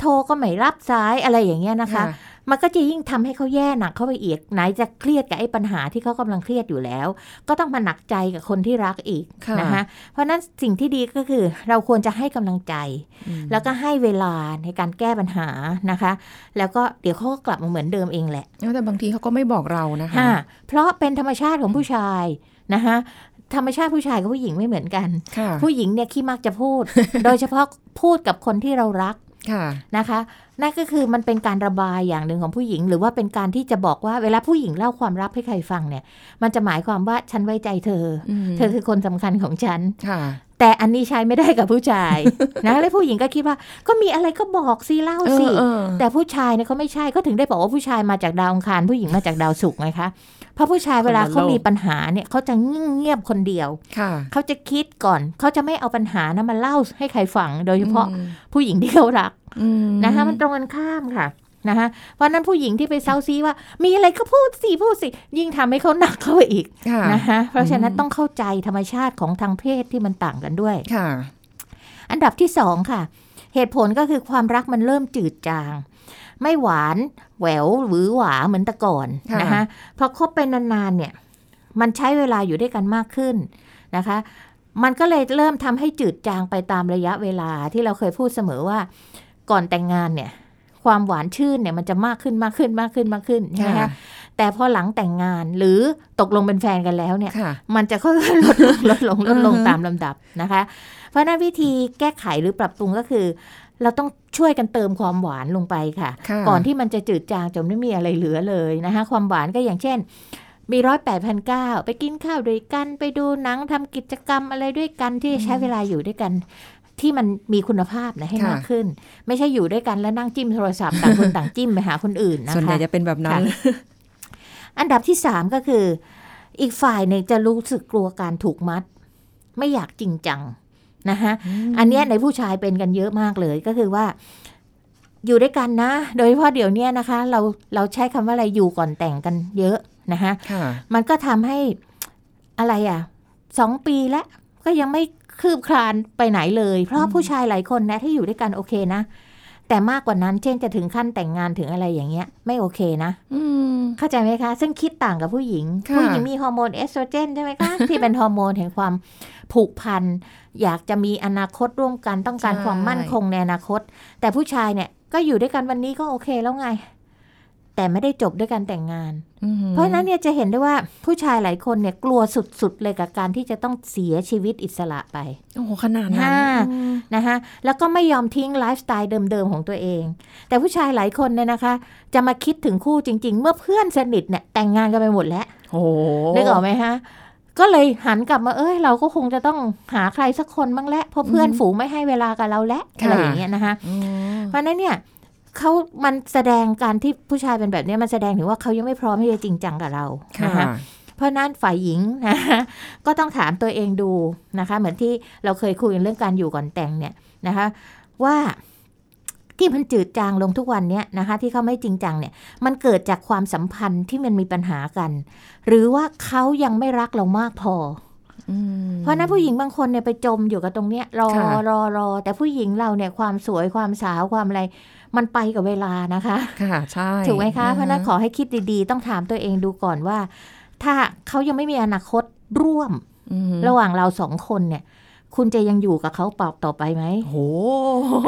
[SPEAKER 2] โทรก็ไม่รับสายอะไรอย่างเงี้ยนะคะ มันก็จะยิ่งทำให้เขาแย่หนักเข้าไปอีกไหนจะเครียดกับไอ้ปัญหาที่เขากำลังเครียดอยู่แล้ว ก็ต้องมาหนักใจกับคนที่รักอีก
[SPEAKER 1] ค่ะ
[SPEAKER 2] นะคะเพราะฉะนั้นสิ่งที่ดีก็คือเราควรจะให้กำลังใจ
[SPEAKER 1] อืม
[SPEAKER 2] แล้วก็ให้เวลาในการแก้ปัญหานะคะ แล้วก็เดี๋ยวเขาก็กลับมาเหมือนเดิมเองแหละ
[SPEAKER 1] แต่บางทีเขาก็ไม่บอกเรานะคะ
[SPEAKER 2] ค่ะเพราะเป็นธรรมชาติของผู้ชายนะคะ ธรรมชาติผู้ชายกับผู้หญิงไม่เหมือนกัน
[SPEAKER 1] ค่ะ
[SPEAKER 2] ผู้หญิงเนี่ยขี้มักจะพูด โดยเฉพาะพูดกับคนที่เรารัก
[SPEAKER 1] ค่ะ
[SPEAKER 2] นะคะนั่นก็คือมันเป็นการระบายอย่างหนึ่งของผู้หญิง หรือว่าเป็นการที่จะบอกว่าเวลาผู้หญิงเล่าความลับให้ใครฟังเนี่ย มันจะหมายความว่าฉันไว้ใจเธออ
[SPEAKER 1] ม
[SPEAKER 2] เธอคือคนสำคัญของฉัน
[SPEAKER 1] ค่ะ
[SPEAKER 2] แต่อันนี้ใช้ไม่ได้กับผู้ชายนะแล้วผู้หญิงก็คิดว่า ก็มีอะไรก็บอกสิเล่าสิ
[SPEAKER 1] เออเออ
[SPEAKER 2] แต่ผู้ชายเนี่ยเขาไม่ใช่เขาถึงได้บอกว่าผู้ชายมาจากดาวอังคารผู้หญิงมาจากดาวศุกร์ไงคะ เพราะผู้ชายเวลา
[SPEAKER 1] คนละโลก
[SPEAKER 2] เขามีปัญหาเนี่ยเขาจะเงียบๆคนเดียว
[SPEAKER 1] ค่ะ
[SPEAKER 2] เขาจะคิดก่อนเขาจะไม่เอาปัญหานะมาเล่าให้ใครฟัง โดยเฉพาะ
[SPEAKER 1] อืม
[SPEAKER 2] ผู้หญิงที่เขารัก
[SPEAKER 1] อืม
[SPEAKER 2] นะคะมันตรงกันข้ามค่ะนะคะเพราะฉะนั้นผู้หญิงที่ไปเซาซีว่า มีอะไรก็พูดสิพูดสิ ยิ่งทำให้เขาหนักเข้าไปอีก
[SPEAKER 1] ค่ะ
[SPEAKER 2] นะคะเพราะฉะนั้น
[SPEAKER 1] อืม
[SPEAKER 2] ต้องเข้าใจธรรมชาติของทางเพศที่มันต่างกันด้วย
[SPEAKER 1] ค่ะ
[SPEAKER 2] อันดับที่สองค่ะ เหตุผลก็คือความรักมันเริ่มจืดจาง ไม่หวานแหววหวือหวาเหมือนแต่ก่อน
[SPEAKER 1] ค่ะ
[SPEAKER 2] นะคะพอคบไปนานๆเนี่ย มันใช้เวลาอยู่ด้วยกันมากขึ้นนะคะ มันก็เลยเริ่มทำให้จืดจางไปตามระยะเวลาที่เราเคยพูดเสมอว่า ก่อนแต่งงานเนี่ย ความหวานชื่นเนี่ยมันจะมากขึ้นมากขึ้นมากขึ้นมากขึ้นใช่ไหม
[SPEAKER 1] ค่ะ
[SPEAKER 2] คะแต่พอหลังแต่งงานหรือตกลงเป็นแฟนกันแล้วเนี่ย
[SPEAKER 1] ค่ะ
[SPEAKER 2] มันจะค่อยๆลดลงลดลงลดลง
[SPEAKER 1] อือฮึ
[SPEAKER 2] ตามลำดับนะคะ เพราะฉะนั้นวิธีแก้ไขหรือปรับปรุงก็คือ เราต้องช่วยกันเติมความหวานลงไปค่ะ
[SPEAKER 1] ค่ะ
[SPEAKER 2] ก่อนที่มันจะจืดจางจนไม่มีอะไรเหลือเลยนะคะ ความหวานก็อย่างเช่น มีร้อยแปดพันเก้าไปกินข้าวด้วยกัน ไปดูหนังทำกิจกรรมอะไรด้วยกันที่ใช้เวลาอยู่ด้วยกันที่มันมีคุณภาพนะให้
[SPEAKER 1] ค่ะ
[SPEAKER 2] มากขึ้น ไม่ใช่อยู่ด้วยกันแล้วนั่งจิ้มโทรศัพท์ต่างคนต่างจิ้มไปหาคนอื่นนะคะ
[SPEAKER 1] ส่วนใหญ่จะเป็นแบบนั้น
[SPEAKER 2] ค่ะอันดับที่สามก็คือ อีกฝ่ายหนึ่งจะรู้สึกกลัวการถูกมัด ไม่อยากจริงจัง นะคะอันเนี้ยในผู้ชายเป็นกันเยอะมากเลยก็คือว่า อยู่ด้วยกันนะ โดยเฉพาะเดี๋ยวเนี้ยนะคะ เราเราใช้คำว่าอะไรอยู่ก่อนแต่งกันเยอะนะคะ
[SPEAKER 1] ค่ะ
[SPEAKER 2] มันก็ทำให้อะไรอะสองปีแล้วก็ยังไม่คืบคลานไปไหนเลย เพราะผู้ชายหลายคนนะที่อยู่ด้วยกันโอเคนะ แต่มากกว่านั้น เช่นจะถึงขั้นแต่งงานถึงอะไรอย่างเงี้ย ไม่โอเคนะ
[SPEAKER 1] อืม
[SPEAKER 2] เข้าใจไหมคะ ซึ่งคิดต่างกับผู้หญิง
[SPEAKER 1] ค่ะ
[SPEAKER 2] ผู้หญิงมีฮอร์โมนเอสโตรเจนใช่ไหมคะที่เป็นฮอร์โมนแห่งความผูกพัน อยากจะมีอนาคตร่วมกันต้องการความมั่นคงในอนาคต แต่ผู้ชายเนี่ยก็อยู่ด้วยกันวันนี้ก็โอเคแล้วไง แต่ไม่ได้จบด้วยการแต่งงาน
[SPEAKER 1] อืม
[SPEAKER 2] เพราะฉะนั้นเนี่ยจะเห็นได้ว่าผู้ชายหลายคนเนี่ยกลัวสุดๆ เลยกับการที่จะต้องเสียชีวิตอิสระไป
[SPEAKER 1] โอ้โหขนาดนั้น
[SPEAKER 2] ค่ะ
[SPEAKER 1] อืม
[SPEAKER 2] นะคะแล้วก็ไม่ยอมทิ้งไลฟ์สไตล์เดิมๆ ของตัวเอง แต่ผู้ชายหลายคนเนี่ยนะคะ จะมาคิดถึงคู่จริง ๆ เมื่อเพื่อนสนิทเนี่ยแต่งงานกันไปหมดแล้ว
[SPEAKER 1] โอ้โห
[SPEAKER 2] นึกออกไหมฮะก็เลยหันกลับมาเอ้ยเราก็คงจะต้องหาใครสักคนบ้างแหละเพราะเพื่อนฝูงไม่ให้เวลากับเราแล้วอะไรอย่างเงี้ยนะคะ
[SPEAKER 1] อืม
[SPEAKER 2] เพราะฉะนั้นเนี่ย เขามันแสดงการที่ผู้ชายเป็นแบบเนี้ยมันแสดงถึงว่าเขายังไม่พร้อมที่จะจริงจังกับเรา
[SPEAKER 1] ค่ะ
[SPEAKER 2] นะคะเพราะฉะนั้นฝ่ายหญิงนะคะก็ต้องถามตัวเองดูนะคะ เหมือนที่เราเคยคุยกันเรื่องการอยู่ก่อนแต่งเนี่ยนะคะ ว่าที่มันจืดจางลงทุกวันเนี้ยนะคะ ที่เขาไม่จริงจังเนี่ย มันเกิดจากความสัมพันธ์ที่มันมีปัญหากัน หรือว่าเขายังไม่รักเรามากพอ
[SPEAKER 1] อืม
[SPEAKER 2] เพราะฉะนั้นผู้หญิงบางคนเนี่ยไปจมอยู่กับตรงเนี้ยรอ
[SPEAKER 1] ค่ะ
[SPEAKER 2] รอรอแต่ผู้หญิงเราเนี่ยความสวยความสาวความอะไร มันไปกับเวลานะคะ
[SPEAKER 1] ค่ะ ใช่
[SPEAKER 2] ถูกไหมคะ
[SPEAKER 1] อื
[SPEAKER 2] เพราะฉะนั้นขอให้คิดดีๆ ต้องถามตัวเองดูก่อนว่า ถ้าเขายังไม่มีอนาคตร่วม
[SPEAKER 1] อืม
[SPEAKER 2] ระหว่างเราสองคนเนี่ย คุณจะยังอยู่กับเขาเปล่าต่อไปไหม
[SPEAKER 1] โอ้โห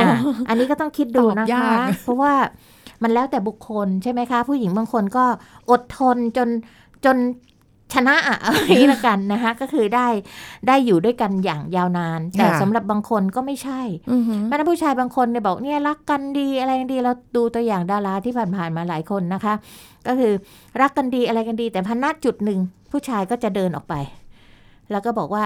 [SPEAKER 2] อะอันนี้ก็ต้องคิดดู
[SPEAKER 1] ตอบ
[SPEAKER 2] นะ
[SPEAKER 1] ยา
[SPEAKER 2] คะ
[SPEAKER 1] ก
[SPEAKER 2] เพราะว่ามันแล้วแต่บุคคลใช่ไหมคะ ผู้หญิงบางคนก็อดทนจนจน ชนะอะอะไรนี้ละกันนะคะก็คือได้ได้อยู่ด้วยกันอย่างยาวนาน แต่สำหรับบางคนก็ไม่ใช่
[SPEAKER 1] อือหือ
[SPEAKER 2] เพราะฉะนั้นผู้ชายบางคนเนี่ยบอกเนี่ยรักกันดีอะไรกันดีเราดูตัวอย่างดาราที่ผ่านๆมาหลายคนนะคะ ก็คือรักกันดีอะไรกันดี แต่พันณจุดหนึ่งผู้ชายก็จะเดินออกไป แล้วก็บอกว่า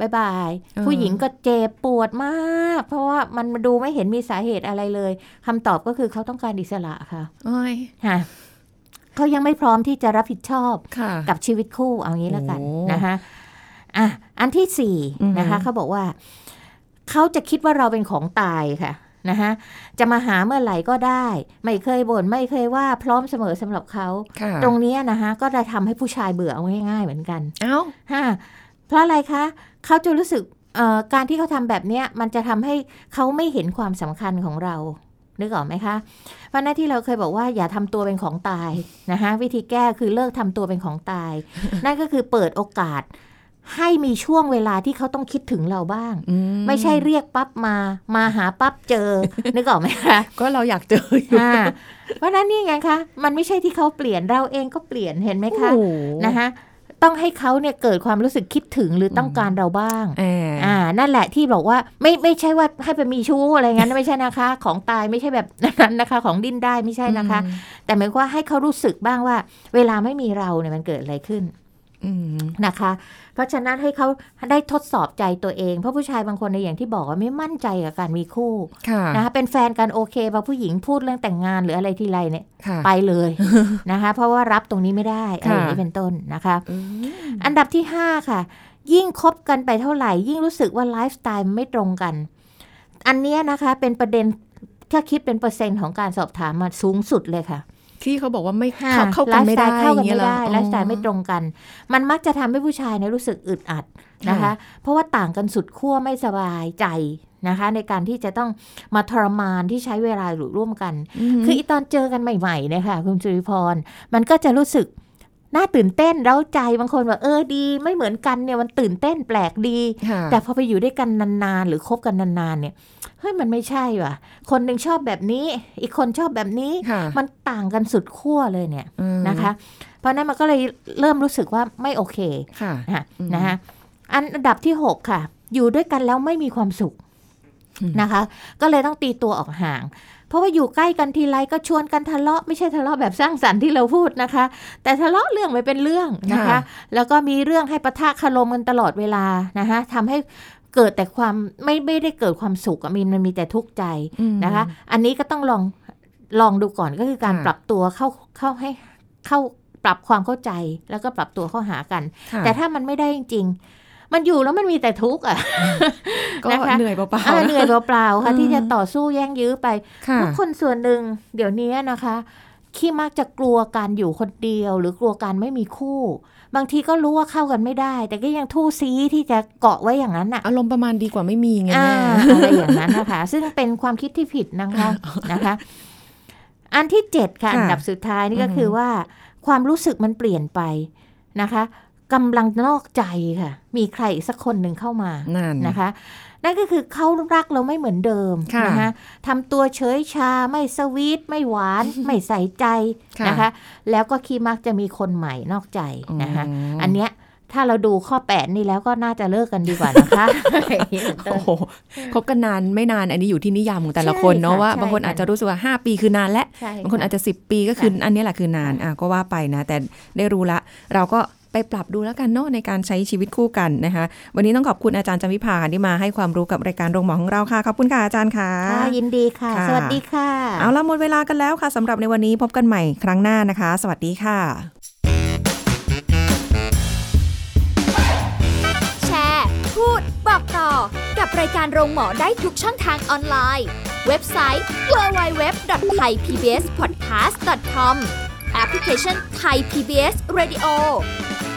[SPEAKER 2] บายบาย
[SPEAKER 1] เออ
[SPEAKER 2] ผู้หญิงก็เจ็บปวดมาก เพราะว่ามันดูไม่เห็นมีสาเหตุอะไรเลยคำตอบก็คือเขาต้องการอิสระค่ะ
[SPEAKER 1] โอ้ย
[SPEAKER 2] ค่ะ เขายังไม่พร้อมที่จะรับผิดชอบ
[SPEAKER 1] ค่ะ
[SPEAKER 2] กับชีวิตคู่เอางี้แล้วกัน
[SPEAKER 1] โอ้
[SPEAKER 2] นะคะอะอันที่สี่
[SPEAKER 1] อือฮึ
[SPEAKER 2] นะคะเขาบอกว่าเขาจะคิดว่าเราเป็นของตายค่ะนะคะจะมาหาเมื่อไหร่ก็ได้ ไม่เคยบ่นไม่เคยว่าพร้อมเสมอสำหรับเขา
[SPEAKER 1] ค่ะ
[SPEAKER 2] ตรงเนี้ยนะคะก็จะทำให้ผู้ชายเบื่อเอาง่ายๆเหมือนกัน
[SPEAKER 1] เอ้า
[SPEAKER 2] ฮะเพราะอะไรคะเขาจะรู้สึกเอ่อการที่เขาทำแบบเนี้ยมันจะทำให้เขาไม่เห็นความสำคัญของเรา นึกออกไหมคะเพราะหน้าที่เราเคยบอกว่าอย่าทำตัวเป็นของตายนะคะวิธีแก้คือเลิกทำตัวเป็นของตาย นั่นก็คือเปิดโอกาสให้มีช่วงเวลาที่เขาต้องคิดถึงเราบ้าง
[SPEAKER 1] อื
[SPEAKER 2] ไม่ใช่เรียกปั๊บมา มาหาปั๊บเจอ นึกออกไหมคะ
[SPEAKER 1] ก็เราอยากเจออยู่
[SPEAKER 2] อ่าเพราะฉะนั้นนี่ไงคะ มันไม่ใช่ที่เขาเปลี่ยนเราเองก็เปลี่ยนเห็นไหมคะ
[SPEAKER 1] โอ้โห
[SPEAKER 2] นะคะ ต้องให้เขาเนี่ยเกิดความรู้สึกคิดถึงหรือต้องการเราบ้าง
[SPEAKER 1] แอบ
[SPEAKER 2] อ่า นั่นแหละที่บอกว่าไม่ไม่ใช่ว่าให้ไปมีชู้อะไรงั้นไม่ใช่นะคะ ของตายไม่ใช่แบบนั้นนะคะ ของดิ้นได้ไม่ใช่นะคะ แต่หมายความว่าให้เขารู้สึกบ้างว่า เวลาไม่มีเราเนี่ยมันเกิดอะไรขึ้น
[SPEAKER 1] อืม
[SPEAKER 2] นะคะ เพราะฉะนั้นให้เขาได้ทดสอบใจตัวเอง เพราะผู้ชายบางคนในยอย่างที่บอกว่าไม่มั่นใจกับการมีคู่
[SPEAKER 1] ค่ะ
[SPEAKER 2] นะคะเป็นแฟนกันโอเคพอผู้หญิงพูดเรื่องแต่งงานหรืออะไรทีไรเนี่ย
[SPEAKER 1] ค่ะ
[SPEAKER 2] ไปเลยนะคะ เพราะว่ารับตรงนี้ไม่ได้อะไรอย่างนี้
[SPEAKER 1] ค่ะ
[SPEAKER 2] เป็นต้นนะคะ
[SPEAKER 1] อืม
[SPEAKER 2] อันดับที่ 5 ค่ะ ยิ่งคบกันไปเท่าไหร่ ยิ่งรู้สึกว่าไลฟ์สไตล์มันไม่ตรงกัน อันเนี้ยนะคะเป็นประเด็นถ้าคิดเป็นเปอร์เซ็นต์ของการสอบถามมาสูงสุดเลยค่ะ
[SPEAKER 1] ที่เขาบอกว่าไม่
[SPEAKER 2] ค่ะ
[SPEAKER 1] เข้าเข้ากันไม่ได้
[SPEAKER 2] ลฟ์สตล์เข้ากัน
[SPEAKER 1] อย่งงี้
[SPEAKER 2] ไม่
[SPEAKER 1] ยหรอ
[SPEAKER 2] ได้ไลฟ์สไตล์ไม่ตรงกัน มันมักจะทำให้ผู้ชายเนี่ยรู้สึกอึดอัดนะคะ เพราะว่าต่างกันสุดขั้วไม่สบายใจนะคะ ในการที่จะต้องมาทรมานที่ใช้เวลาอยู่ร่วมกัน
[SPEAKER 1] ม
[SPEAKER 2] คืออีตอนเจอกันใหม่ๆเนี่ยค่ะคุณสุริพรมันก็จะรู้สึก น่าตื่นเต้นเร้าใจบางคนว่าเออดี ไม่เหมือนกันเนี่ยมันตื่นเต้นแปลกดี
[SPEAKER 1] ค่ะ
[SPEAKER 2] แต่พอไปอยู่ด้วยกันนานๆหรือคบกันนานๆเนี่ยเฮ้ยมันไม่ใช่ว่ะ คนหนึ่งชอบแบบนี้ อีกคนชอบแบบนี้
[SPEAKER 1] ค่ะ
[SPEAKER 2] มันต่างกันสุดขั้วเลยเนี่ย
[SPEAKER 1] อืม
[SPEAKER 2] นะคะ เพราะฉะนั้นมันก็เลยเริ่มรู้สึกว่าไม่โอเค
[SPEAKER 1] ค่ะ
[SPEAKER 2] นะ
[SPEAKER 1] อืม
[SPEAKER 2] นะคะอันอันดับที่6ค่ะ อยู่ด้วยกันแล้วไม่มีความสุข
[SPEAKER 1] อืม
[SPEAKER 2] นะคะ ก็เลยต้องตีตัวออกห่างเพ ราะว่าอยู่ใกล้กันทีไรก็ชวนกันทะเลาะไม่ใช่ทะเลาะแบบสร้างสรรค์ที่เราพูดนะคะ แต่ทะเลาะเรื่องไปเป็นเรื่องนะคะ
[SPEAKER 1] ค่ะ
[SPEAKER 2] แล้วก็มีเรื่องให้ปะทะคารมกันตลอดเวลานะคะทำให้เกิดแต่ความไม่ไม่ได้เกิดความสุขอะมีมันมีแต่ทุกข์ใจ
[SPEAKER 1] อืม
[SPEAKER 2] นะคะ อันนี้ก็ต้องลองลองดูก่อนก็คือการ
[SPEAKER 1] ค่ะ
[SPEAKER 2] ปรับตัวเข้าเข้าให้เข้าปรับความเข้าใจแล้วก็ปรับตัวเข้าหากัน
[SPEAKER 1] ค่ะ
[SPEAKER 2] แต่ถ้ามันไม่ได้จริงๆ มันอยู่แล้วมันมีแต่ทุกข์อะ
[SPEAKER 1] ก็
[SPEAKER 2] นะคะ
[SPEAKER 1] เหนื่อยเปล่า
[SPEAKER 2] เออ
[SPEAKER 1] ๆะ
[SPEAKER 2] เหนื่อยเปล่าๆค่ะ
[SPEAKER 1] อืม
[SPEAKER 2] ที่จะต่อสู้แย่งยื้อไป
[SPEAKER 1] ค่ะ
[SPEAKER 2] ทุกคนส่วนหนึ่งเดี๋ยวนี้นะคะขี้มักจะกลัวการอยู่คนเดียว หรือกลัวการไม่มีคู่ บางทีก็รู้ว่าเข้ากันไม่ได้ แต่ก็ยังทู่ซีที่จะเกาะไว้อย่างนั้นอะ
[SPEAKER 1] อารมณ์ประมาณดีกว่าไม่มีไง
[SPEAKER 2] อ่า
[SPEAKER 1] แม่
[SPEAKER 2] อะไรอย่างนั้นนะคะ ซึ่งเป็นความคิดที่ผิดนะคะนะคะ อันที่เจ็ดค่ะ
[SPEAKER 1] ค่ะ
[SPEAKER 2] อันดับสุดท้ายนี่ก็
[SPEAKER 1] อือหือ
[SPEAKER 2] คือว่า ความรู้สึกมันเปลี่ยนไปนะคะ กำลังนอกใจค่ะ มีใครอีกสักคนหนึ่งเข้ามา
[SPEAKER 1] นั่น
[SPEAKER 2] นะคะ นั่นก็คือเขารักเราไม่เหมือนเดิม
[SPEAKER 1] ค่ะ
[SPEAKER 2] นะคะทำตัวเฉยชาไม่สวีทไม่หวาน ไม่ใส่ใจ
[SPEAKER 1] ค่ะ
[SPEAKER 2] นะคะ แล้วก็คีมักจะมีคนใหม่นอกใจนะคะ
[SPEAKER 1] ม
[SPEAKER 2] อันเนี้ยถ้าเราดูข้อแปดนี่แล้วก็น่าจะเลิกกันดีกว่านะคะ
[SPEAKER 1] โอ้โหคบกันนานไม่นานอันนี้อยู่ที่นิยามของแต่ละ
[SPEAKER 2] ใช่
[SPEAKER 1] คนเนาะ
[SPEAKER 2] ค่ะ
[SPEAKER 1] ว่า
[SPEAKER 2] ใช่
[SPEAKER 1] บางคน
[SPEAKER 2] ค่ะ
[SPEAKER 1] อาจจะรู้สึกว่า5ปีคือนานและ
[SPEAKER 2] ใช่
[SPEAKER 1] บางคน
[SPEAKER 2] ค่ะ
[SPEAKER 1] อาจจะ10ปีก็คืออันนี้แหละคือนานอะก็ว่าไปนะ แต่ได้รู้ละ เราก็ ไปปรับดูแล้วกันเนาะในการใช้ชีวิตคู่กันนะคะ วันนี้ต้องขอบคุณอาจารย์จำวิภาที่มาให้ความรู้กับรายการโรงหมอของเราค่ะ ขอบคุณค่ะอาจารย์ค่ะ
[SPEAKER 2] ค่ะยินดีค่ะ
[SPEAKER 1] ค่ะ
[SPEAKER 2] สวัสดีค่ะ
[SPEAKER 1] เอาละหมดเวลากันแล้วค่ะสำหรับในวันนี้พบกันใหม่ครั้งหน้านะคะ สวัสดีค่ะ
[SPEAKER 3] แชร์ พูด บอกต่อ กับรายการโรงหมอได้ทุกช่องทางออนไลน์ เว็บไซต์ www.thaipbspodcast.com แอปพลิเคชัน Thai PBS Radio